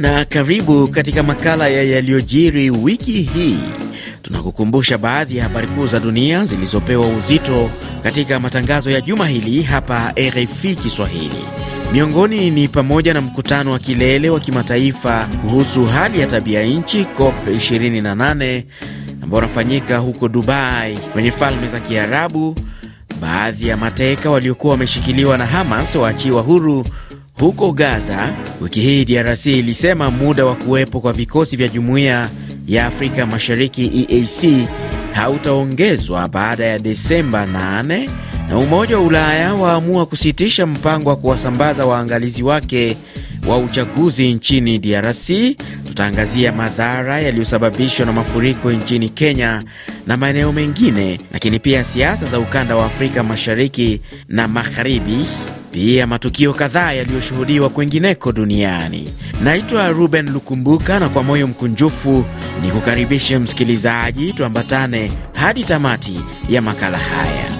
na karibu katika makala ya yaliyojiri wiki hii. Tunakukumbusha baadhi ya habari kuu za dunia zilizopewa uzito katika matangazo ya juma hili hapa RFI Kiswahili. Miongoni ni pamoja na mkutano wa kilele wa kimataifa kuhusu hali ya tabia nchi COP 28 ambao unafanyika huko Dubai kwenye Falme za Kiarabu. Baadhi ya mateka waliokuwa wameshikiliwa na Hamas waachiwa huru huko Gaza. Wiki hii DRC ilisema muda wa kuwepo kwa vikosi vya Jumuiya ya Afrika Mashariki EAC hautaongezwa baada ya Desemba 8 na Umoja wa Ulaya waamua kusitisha mpango wa kuwasambaza waangalizi wake wa uchaguzi nchini DRC. Tutaangazia madhara yaliyosababishwa na mafuriko nchini Kenya na maeneo mengine, lakini pia siasa za ukanda wa Afrika Mashariki na Magharibi, pia matukio kadhaa yaliyoshuhudiwa kwingineko duniani. Naitwa Ruben Lukumbuka na kwa moyo mkunjufu ni kukaribishe msikilizaji, tuambatane hadi tamati ya makala haya.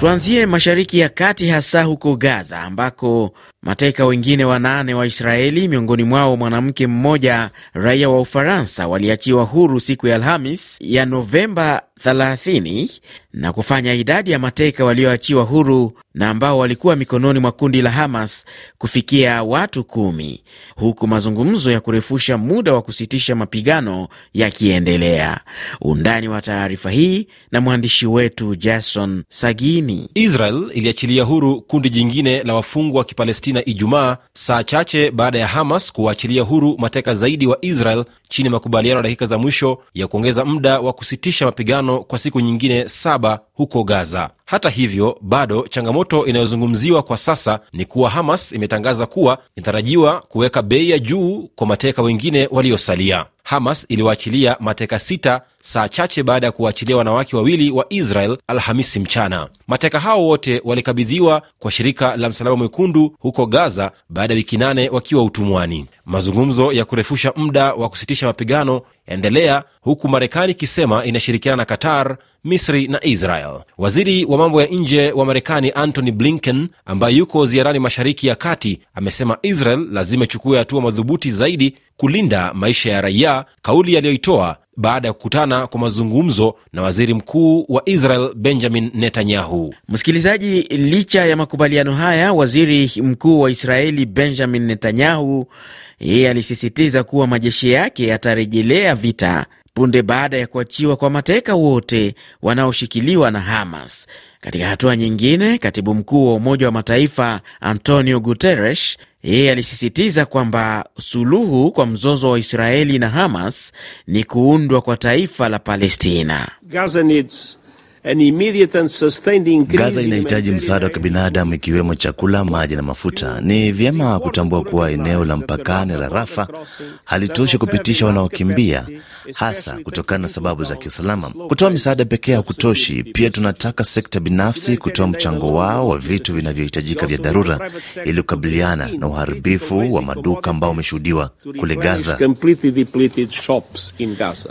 Tuanzie Mashariki ya Kati, hasa huko Gaza ambako mateka wengine wanane wa Israeli, miongoni mwao mwanamke mmoja raia wa Ufaransa, waliachiwa huru siku ya Alhamis ya Novemba 30 na kufanya idadi ya mateka walioachiwa huru na ambao walikuwa mikononi mwa kundi la Hamas kufikia watu kumi, huku mazungumzo ya kurefusha muda wa kusitisha mapigano yakiendelea. Undani wa taarifa hii na mwandishi wetu Jason Sagini. Israel iliachilia huru kundi jingine la wafungwa wa Kipalestina Ijumaa, saa chache baada ya Hamas kuwaachilia huru mateka zaidi wa Israel chini ya makubaliano ya dakika za mwisho ya kuongeza muda wa kusitisha mapigano kwa siku nyingine saba huko Gaza. Hata hivyo, bado changamoto inayozungumziwa kwa sasa ni kuwa Hamas imetangaza kuwa inatarajiwa kuweka bei ya juu kwa mateka wengine waliosalia. Hamas iliwaachilia mateka sita saa chache baada ya kuwaachilia wanawake wawili wa Israel Alhamisi mchana. Mateka hao wote walikabidhiwa kwa shirika la Msalaba Mwekundu huko Gaza baada ya wiki nane wakiwa utumwani. Mazungumzo ya kurefusha muda wa kusitisha mapigano yaendelea huku Marekani ikisema inashirikiana na Qatar, Misri na Israel. Waziri wa mambo ya nje wa Marekani Antony Blinken, ambaye yuko ziarani Mashariki ya Kati, amesema Israel lazima ichukue hatua madhubuti zaidi kulinda maisha ya raia, kauli aliyoitoa baada ya kukutana kwa mazungumzo na waziri mkuu wa Israel Benjamin Netanyahu. Msikilizaji, licha ya makubaliano haya, waziri mkuu wa Israeli Benjamin Netanyahu yeye alisisitiza kuwa majeshi yake yatarejelea vita punde baada ya kuachiwa kwa mateka wote wanaoshikiliwa na Hamas. Katika hatua nyingine, katibu mkuu wa Umoja wa Mataifa Antonio Guterres yeye alisisitiza kwamba suluhu kwa mzozo wa Israeli na Hamas ni kuundwa kwa taifa la Palestina. Gaza needs Gaza inahitaji msaada wa kibinadamu ikiwemo chakula, maji na mafuta. Ni vyema kutambua kuwa eneo la mpakani la Rafa halitoshi kupitisha wanaokimbia, hasa kutokana na sababu za kiusalama. Kutoa misaada pekee hakutoshi. Pia tunataka sekta binafsi kutoa mchango wao wa vitu vinavyohitajika vya dharura, ili kukabiliana na uharibifu wa maduka ambao umeshuhudiwa kule Gaza.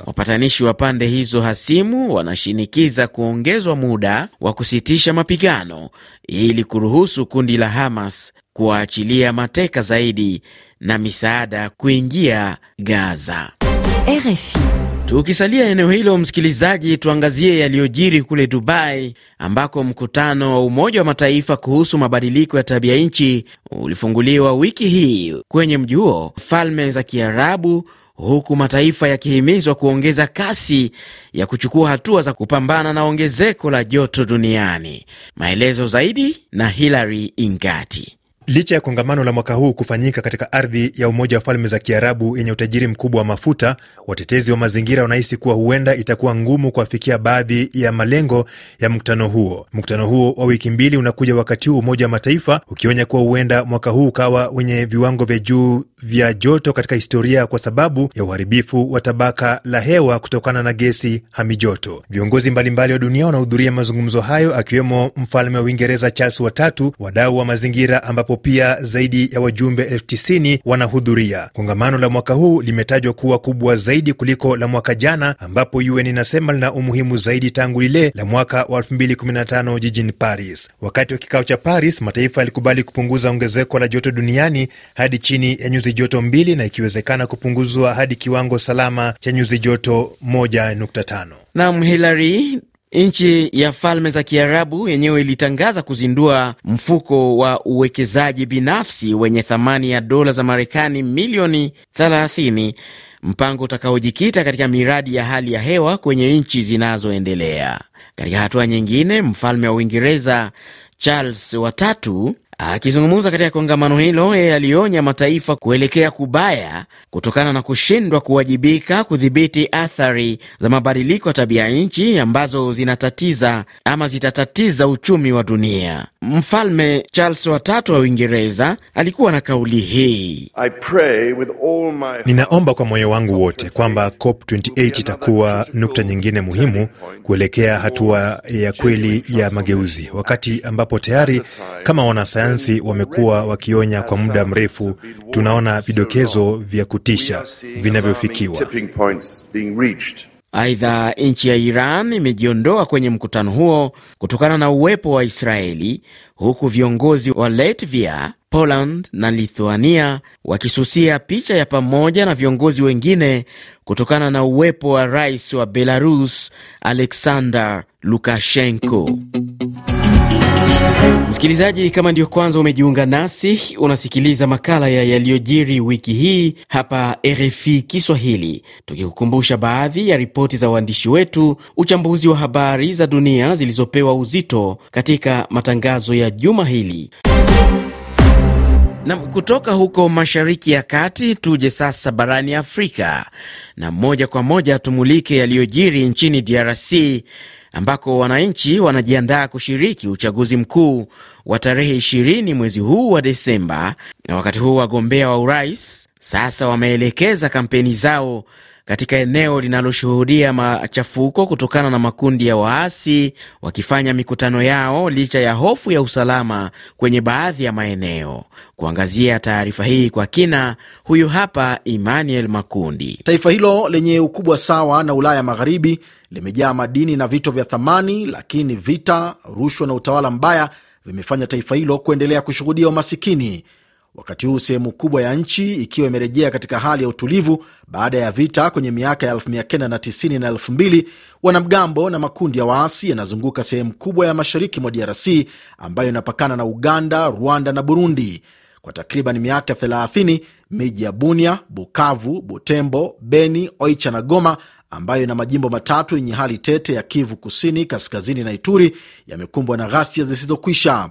Wapatanishi wa pande hizo hasimu wanashinikiza kuongezwa muda wa kusitisha mapigano ili kuruhusu kundi la Hamas kuwaachilia mateka zaidi na misaada kuingia Gaza. RFI. Tukisalia eneo hilo, msikilizaji, tuangazie yaliyojiri kule Dubai ambako mkutano wa Umoja wa Mataifa kuhusu mabadiliko ya tabia nchi ulifunguliwa wiki hii kwenye mji huo, Falme za Kiarabu, huku mataifa yakihimizwa kuongeza kasi ya kuchukua hatua za kupambana na ongezeko la joto duniani. Maelezo zaidi na Hilary Ingati. Licha ya kongamano la mwaka huu kufanyika katika ardhi ya Umoja wa Falme za Kiarabu yenye utajiri mkubwa wa mafuta, watetezi wa mazingira wanahisi kuwa huenda itakuwa ngumu kuafikia baadhi ya malengo ya mkutano huo. Mkutano huo wa wiki mbili unakuja wakati huu Umoja wa Mataifa ukionya kuwa huenda mwaka huu ukawa wenye viwango vya juu vya joto katika historia kwa sababu ya uharibifu wa tabaka la hewa kutokana na gesi hamijoto. Viongozi mbalimbali wa dunia wanahudhuria mazungumzo hayo, akiwemo mfalme wa Uingereza Charles watatu, wadau wa mazingira ambapo pia zaidi ya wajumbe elfu tisini wanahudhuria. Kongamano la mwaka huu limetajwa kuwa kubwa zaidi kuliko la mwaka jana, ambapo UN inasema lina umuhimu zaidi tangu lile la mwaka wa 2015 jijini Paris. Wakati wa kikao cha Paris, mataifa yalikubali kupunguza ongezeko la joto duniani hadi chini ya nyuzi joto mbili na ikiwezekana kupunguzwa hadi kiwango salama cha nyuzi joto 1.5. Nam Hilary, Nchi ya Falme za Kiarabu yenyewe ilitangaza kuzindua mfuko wa uwekezaji binafsi wenye thamani ya dola za Marekani milioni 30, mpango utakaojikita katika miradi ya hali ya hewa kwenye nchi zinazoendelea. Katika hatua nyingine, mfalme wa Uingereza Charles watatu Akizungumza katika kongamano hilo, yeye alionya mataifa kuelekea kubaya kutokana na kushindwa kuwajibika kudhibiti athari za mabadiliko ya tabia nchi ambazo zinatatiza ama zitatatiza uchumi wa dunia. Mfalme Charles watatu wa Uingereza alikuwa na kauli hii: ninaomba kwa moyo wangu wote kwamba COP28 itakuwa nukta nyingine muhimu kuelekea hatua ya kweli ya mageuzi, wakati ambapo tayari kama wanasayansi wamekuwa wakionya kwa muda mrefu, tunaona vidokezo vya kutisha vinavyofikiwa. Aidha, nchi ya Iran imejiondoa kwenye mkutano huo kutokana na uwepo wa Israeli, huku viongozi wa Latvia, Poland na Lithuania wakisusia picha ya pamoja na viongozi wengine kutokana na uwepo wa rais wa Belarus Alexander Lukashenko. Msikilizaji, kama ndiyo kwanza umejiunga nasi, unasikiliza makala ya yaliyojiri wiki hii hapa RFI Kiswahili, tukikukumbusha baadhi ya ripoti za waandishi wetu, uchambuzi wa habari za dunia zilizopewa uzito katika matangazo ya juma hili. Na kutoka huko Mashariki ya Kati tuje sasa barani Afrika, na moja kwa moja tumulike yaliyojiri nchini DRC ambako wananchi wanajiandaa kushiriki uchaguzi mkuu wa tarehe 20 mwezi huu wa Desemba, na wakati huu wagombea wa urais sasa wameelekeza kampeni zao katika eneo linaloshuhudia machafuko kutokana na makundi ya waasi wakifanya mikutano yao licha ya hofu ya usalama kwenye baadhi ya maeneo. Kuangazia taarifa hii kwa kina, huyu hapa Emmanuel Makundi. Taifa hilo lenye ukubwa sawa na Ulaya Magharibi limejaa madini na vito vya thamani, lakini vita, rushwa na utawala mbaya vimefanya taifa hilo kuendelea kushuhudia umasikini wakati huu sehemu kubwa ya nchi ikiwa imerejea katika hali ya utulivu baada ya vita kwenye miaka ya 1990 na 2000. Wanamgambo na makundi ya waasi yanazunguka sehemu kubwa ya mashariki mwa DRC ambayo inapakana na Uganda, Rwanda na Burundi. Kwa takriban miaka 30 miji ya Bunia, Bukavu, Butembo, Beni, Oicha na Goma ambayo ina majimbo matatu yenye hali tete ya Kivu Kusini, Kaskazini na Ituri yamekumbwa na ghasia zisizokwisha.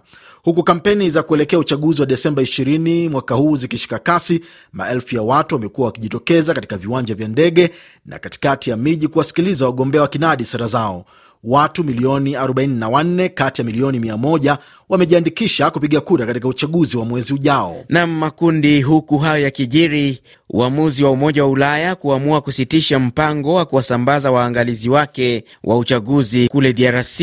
Huku kampeni za kuelekea uchaguzi wa Desemba 20 mwaka huu zikishika kasi, maelfu ya watu wamekuwa wakijitokeza katika viwanja vya ndege na katikati ya miji kuwasikiliza wagombea wa kinadi sera zao. Watu milioni 44 kati ya milioni 100 wamejiandikisha kupiga kura katika uchaguzi wa mwezi ujao. Nam makundi huku hayo yakijiri, uamuzi wa Umoja wa Ulaya kuamua kusitisha mpango wa kuwasambaza waangalizi wake wa uchaguzi kule DRC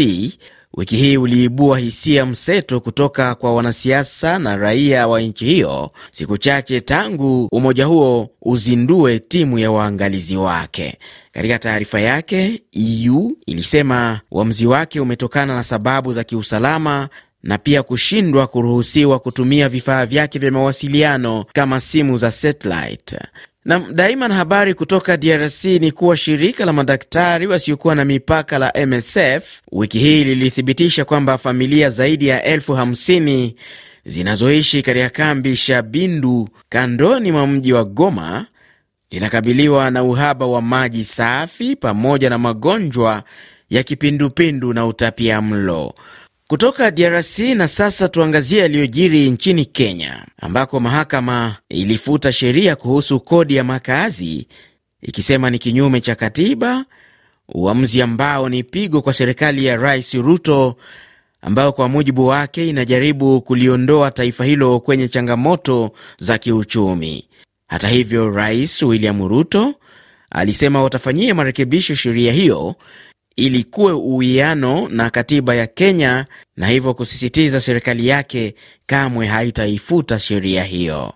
wiki hii uliibua hisia mseto kutoka kwa wanasiasa na raia wa nchi hiyo, siku chache tangu umoja huo uzindue timu ya waangalizi wake. Katika taarifa yake, EU ilisema uamuzi wake umetokana na sababu za kiusalama na pia kushindwa kuruhusiwa kutumia vifaa vyake vya mawasiliano kama simu za satellite. Na daima na habari kutoka DRC ni kuwa shirika la madaktari wasiokuwa na mipaka la MSF wiki hii lilithibitisha kwamba familia zaidi ya elfu hamsini zinazoishi katika kambi Shabindu kandoni mwa mji wa Goma linakabiliwa na uhaba wa maji safi pamoja na magonjwa ya kipindupindu na utapia mlo kutoka DRC. Na sasa tuangazie yaliyojiri nchini Kenya, ambako mahakama ilifuta sheria kuhusu kodi ya makazi ikisema ni kinyume cha katiba, uamuzi ambao ni pigo kwa serikali ya Rais Ruto ambayo kwa mujibu wake inajaribu kuliondoa taifa hilo kwenye changamoto za kiuchumi. Hata hivyo, Rais William Ruto alisema watafanyia marekebisho sheria hiyo ili kuwe uwiano na katiba ya Kenya, na hivyo kusisitiza serikali yake kamwe haitaifuta sheria hiyo.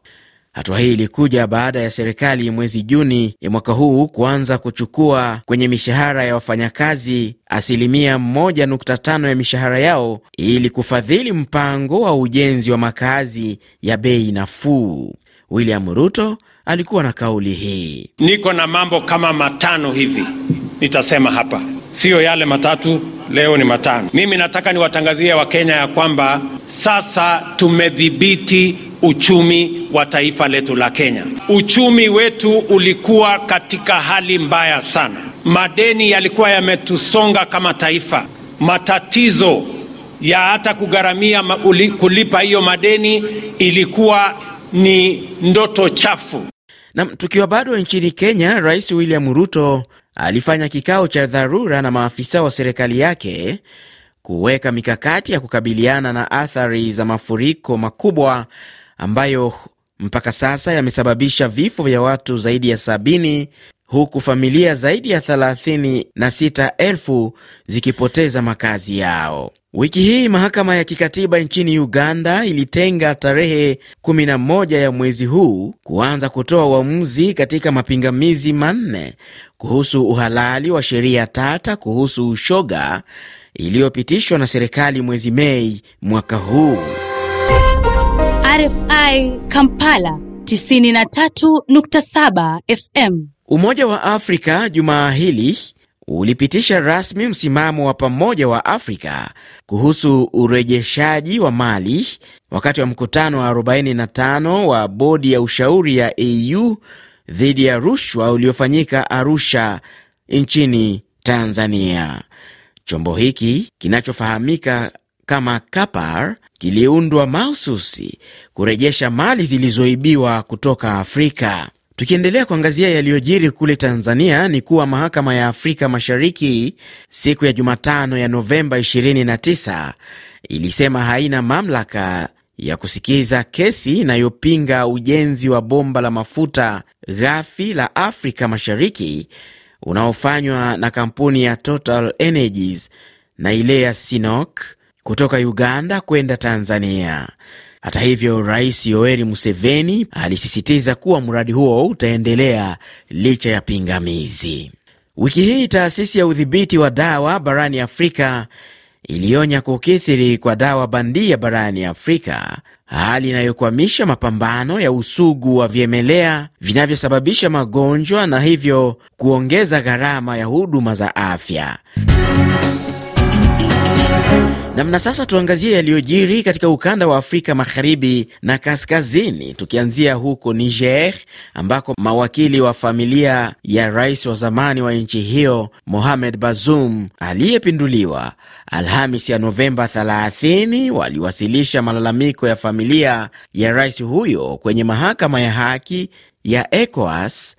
Hatua hii ilikuja baada ya serikali mwezi Juni ya mwaka huu kuanza kuchukua kwenye mishahara ya wafanyakazi asilimia 1.5 ya mishahara yao ili kufadhili mpango wa ujenzi wa makazi ya bei nafuu. William Ruto alikuwa na kauli hii: niko na mambo kama matano hivi nitasema hapa, siyo yale matatu leo, ni matano. Mimi nataka niwatangazie Wakenya ya kwamba sasa tumedhibiti uchumi wa taifa letu la Kenya. Uchumi wetu ulikuwa katika hali mbaya sana, madeni yalikuwa yametusonga kama taifa, matatizo ya hata kugharamia kulipa hiyo madeni ilikuwa ni ndoto chafu. Na tukiwa bado nchini Kenya, Rais William Ruto alifanya kikao cha dharura na maafisa wa serikali yake kuweka mikakati ya kukabiliana na athari za mafuriko makubwa ambayo mpaka sasa yamesababisha vifo vya watu zaidi ya sabini huku familia zaidi ya thelathini na sita elfu zikipoteza makazi yao. Wiki hii mahakama ya kikatiba nchini Uganda ilitenga tarehe 11 ya mwezi huu kuanza kutoa uamuzi katika mapingamizi manne kuhusu uhalali wa sheria tata kuhusu ushoga iliyopitishwa na serikali mwezi Mei mwaka huu. RFI Kampala 93.7 FM. Umoja wa Afrika jumaa hili ulipitisha rasmi msimamo wa pamoja wa Afrika kuhusu urejeshaji wa mali wakati wa mkutano wa 45 wa bodi ya ushauri ya AU dhidi ya rushwa uliofanyika Arusha nchini Tanzania. Chombo hiki kinachofahamika kama Kapar kiliundwa mahususi kurejesha mali zilizoibiwa kutoka Afrika. Tukiendelea kuangazia yaliyojiri kule Tanzania ni kuwa mahakama ya Afrika Mashariki siku ya Jumatano ya Novemba 29 ilisema haina mamlaka ya kusikiza kesi inayopinga ujenzi wa bomba la mafuta ghafi la Afrika Mashariki unaofanywa na kampuni ya Total Energies na ile ya Sinok kutoka Uganda kwenda Tanzania. Hata hivyo, Rais Yoweri Museveni alisisitiza kuwa mradi huo utaendelea licha ya pingamizi. Wiki hii taasisi ya udhibiti wa dawa barani Afrika ilionya kukithiri kwa dawa bandia barani Afrika, hali inayokwamisha mapambano ya usugu wa vyemelea vinavyosababisha magonjwa na hivyo kuongeza gharama ya huduma za afya. Namna sasa, tuangazie yaliyojiri katika ukanda wa Afrika magharibi na kaskazini, tukianzia huko Niger ambako mawakili wa familia ya rais wa zamani wa nchi hiyo Mohamed Bazoum aliyepinduliwa Alhamis ya Novemba 30 waliwasilisha malalamiko ya familia ya rais huyo kwenye mahakama ya haki ya ECOWAS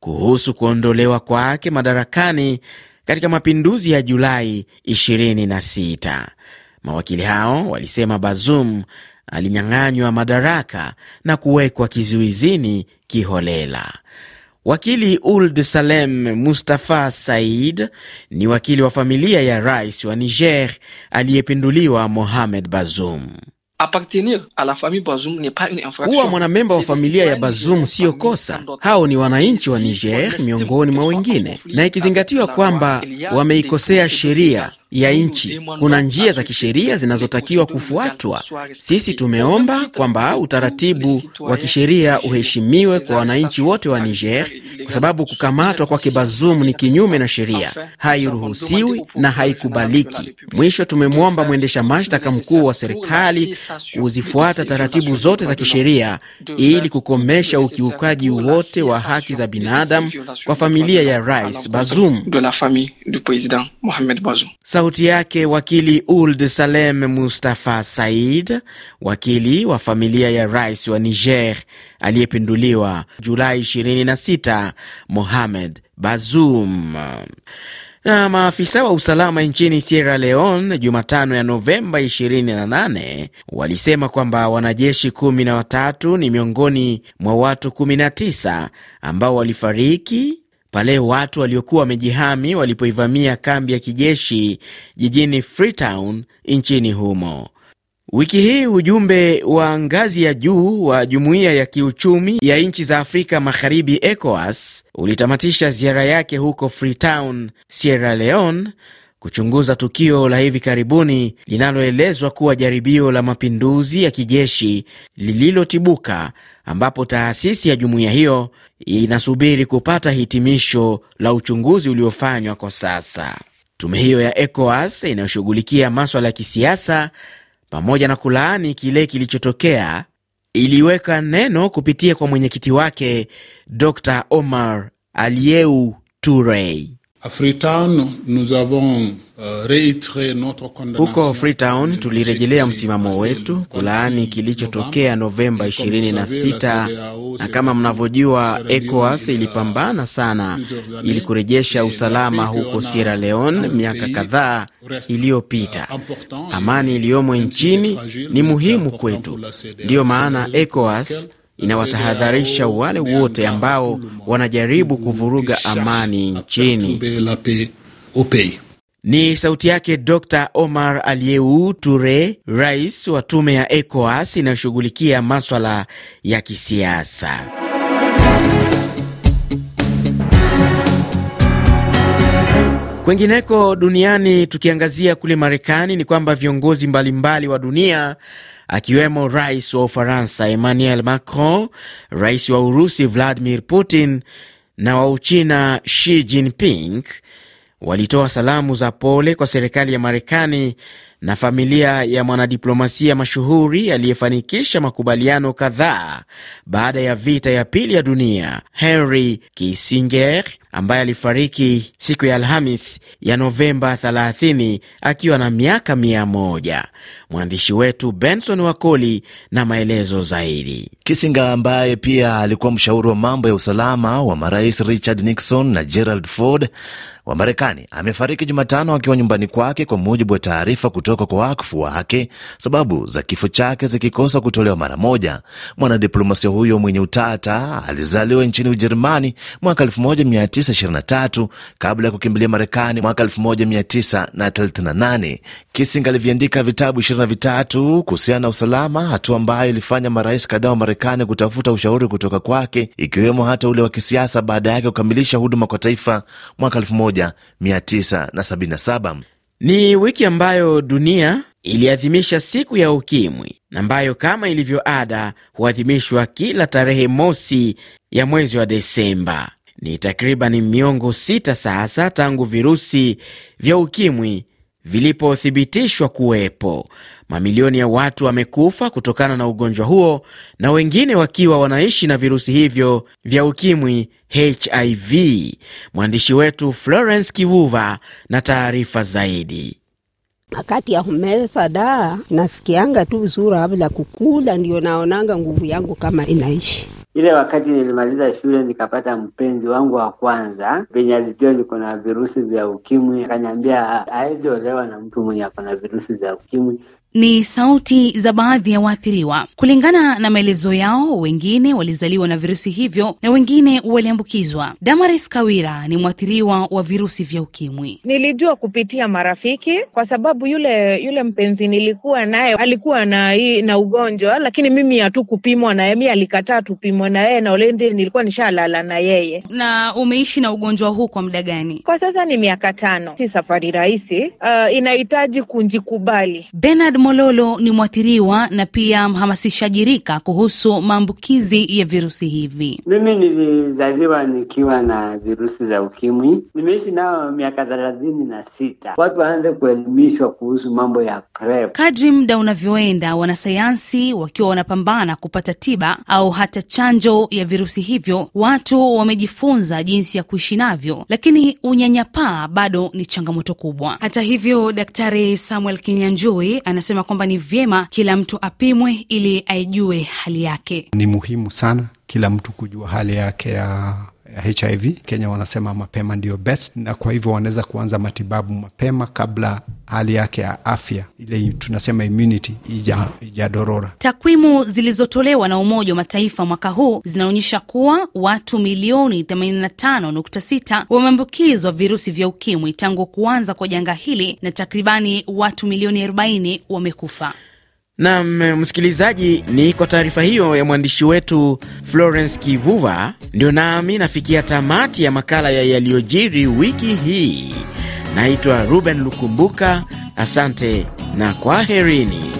kuhusu kuondolewa kwake madarakani katika mapinduzi ya Julai 26. Mawakili hao walisema Bazoum alinyang'anywa madaraka na kuwekwa kizuizini kiholela. Wakili Uld Salem Mustafa Said ni wakili wa familia ya rais wa Niger aliyepinduliwa Mohamed Bazoum. Kuwa mwanamemba wa familia ya Bazoum siyo kosa. Hao ni wananchi wa Niger miongoni mwa wengine, na ikizingatiwa kwamba wameikosea sheria ya nchi, kuna njia za kisheria zinazotakiwa kufuatwa. Sisi tumeomba kwamba utaratibu wa kisheria uheshimiwe kwa wananchi wote wa Niger, kwa sababu kukamatwa kwake Bazoum ni kinyume na sheria, hairuhusiwi na haikubaliki. Mwisho, tumemwomba mwendesha mashtaka mkuu wa serikali kuzifuata taratibu zote za kisheria ili kukomesha ukiukaji wote wa haki za binadamu kwa familia ya Rais Bazoum. Sauti yake wakili Uld Salem Mustafa Said, wakili wa familia ya rais wa Niger aliyepinduliwa Julai 26, Mohamed Bazoum. Na maafisa wa usalama nchini Sierra Leone Jumatano ya Novemba 28 walisema kwamba wanajeshi kumi na watatu ni miongoni mwa watu 19 ambao walifariki pale watu waliokuwa wamejihami walipoivamia kambi ya kijeshi jijini Freetown nchini humo. Wiki hii ujumbe wa ngazi ya juu wa jumuiya ya kiuchumi ya nchi za Afrika Magharibi, ECOWAS, ulitamatisha ziara yake huko Freetown, Sierra Leone, kuchunguza tukio la hivi karibuni linaloelezwa kuwa jaribio la mapinduzi ya kijeshi lililotibuka, ambapo taasisi ya jumuiya hiyo inasubiri kupata hitimisho la uchunguzi uliofanywa kwa sasa. Tume hiyo ya ECOWAS inayoshughulikia maswala ya kisiasa pamoja na kulaani kile kilichotokea, iliweka neno kupitia kwa mwenyekiti wake Dr Omar Alieu Toure. Huko Freetown tulirejelea msimamo wetu kulaani kilichotokea Novemba 26, na kama mnavyojua, ECOWAS ilipambana sana ili kurejesha usalama huko Sierra Leone miaka kadhaa iliyopita. Amani iliyomo nchini ni muhimu kwetu, ndiyo maana ECOWAS inawatahadharisha wale wote ambao wanajaribu kuvuruga amani nchini. Ni sauti yake Dr Omar Alieu Ture, rais wa tume ya ECOWAS inayoshughulikia maswala ya kisiasa. Kwengineko duniani, tukiangazia kule Marekani, ni kwamba viongozi mbalimbali wa dunia akiwemo rais wa Ufaransa Emmanuel Macron, rais wa Urusi Vladimir Putin na wa Uchina Xi Jinping. Walitoa salamu za pole kwa serikali ya Marekani na familia ya mwanadiplomasia mashuhuri aliyefanikisha makubaliano kadhaa baada ya vita ya pili ya dunia, Henry Kissinger ambaye alifariki siku ya Alhamis ya Novemba 30 akiwa na miaka mia moja. Mwandishi wetu Benson Wakoli na maelezo zaidi. Kisinga ambaye pia alikuwa mshauri wa mambo ya usalama wa marais Richard Nixon na Gerald Ford wa Marekani amefariki Jumatano akiwa nyumbani kwake, kwa mujibu wa taarifa kutoka kwa wakfu wake, sababu za kifo chake zikikosa kutolewa mara moja. Mwanadiplomasia huyo mwenye utata alizaliwa nchini Ujerumani mwaka 1923 kabla ya kukimbilia Marekani mwaka 1938. Kissinger aliviandika vitabu 23 kuhusiana na usalama, hatua ambayo ilifanya marais kadhaa wa Marekani kutafuta ushauri kutoka kwake, ikiwemo hata ule wa kisiasa baada yake kukamilisha huduma kwa taifa mwaka 1977. Ni wiki ambayo dunia iliadhimisha siku ya ukimwi ambayo kama ilivyo ada huadhimishwa kila tarehe mosi ya mwezi wa Desemba. Ni takriban miongo sita sasa tangu virusi vya ukimwi vilipothibitishwa kuwepo. Mamilioni ya watu wamekufa kutokana na ugonjwa huo na wengine wakiwa wanaishi na virusi hivyo vya ukimwi HIV. Mwandishi wetu Florence Kivuva na taarifa zaidi. Wakati ya kumeza daa nasikianga tu vizuri, kabla kukula ndio naonanga nguvu yangu kama inaishi. Ile wakati nilimaliza shule nikapata mpenzi wangu wa kwanza venye alijua niko na virusi vya ukimwi, akaniambia hawezi olewa na mtu mwenye ako na virusi vya ukimwi. Ni sauti za baadhi ya waathiriwa. Kulingana na maelezo yao, wengine walizaliwa na virusi hivyo na wengine waliambukizwa. Damaris Kawira ni mwathiriwa wa virusi vya ukimwi. Nilijua kupitia marafiki, kwa sababu yule yule mpenzi nilikuwa naye alikuwa na na ugonjwa, lakini mimi hatukupimwa naye, mi alikataa tupimwe na yeye, na olendi nilikuwa nishalala na yeye. Na umeishi na ugonjwa huu kwa muda gani? Kwa sasa ni miaka tano. Si safari rahisi, uh, inahitaji kunjikubali. Bernard Mololo ni mwathiriwa na pia mhamasishaji rika kuhusu maambukizi ya virusi hivi. Mimi nilizaliwa nikiwa na virusi za ukimwi, nimeishi nao miaka thelathini na sita. Watu waanze kuelimishwa kuhusu mambo ya PrEP. Kadri muda unavyoenda, wanasayansi wakiwa wanapambana kupata tiba au hata chanjo ya virusi hivyo, watu wamejifunza jinsi ya kuishi navyo, lakini unyanyapaa bado ni changamoto kubwa. Hata hivyo, Daktari Samuel Kinyanjui anasema kwamba ni vyema kila mtu apimwe ili aijue hali yake. Ni muhimu sana kila mtu kujua hali yake ya HIV. Kenya wanasema mapema ndio best, na kwa hivyo wanaweza kuanza matibabu mapema kabla hali yake ya afya ile tunasema immunity ijadorora. Ija takwimu zilizotolewa na Umoja wa Mataifa mwaka huu zinaonyesha kuwa watu milioni 85.6 wameambukizwa virusi vya ukimwi tangu kuanza kwa janga hili na takribani watu milioni 40 wamekufa. Nam msikilizaji, ni kwa taarifa hiyo ya mwandishi wetu Florence Kivuva ndio nami nafikia tamati ya makala ya yaliyojiri wiki hii. Naitwa Ruben Lukumbuka, asante na kwaherini.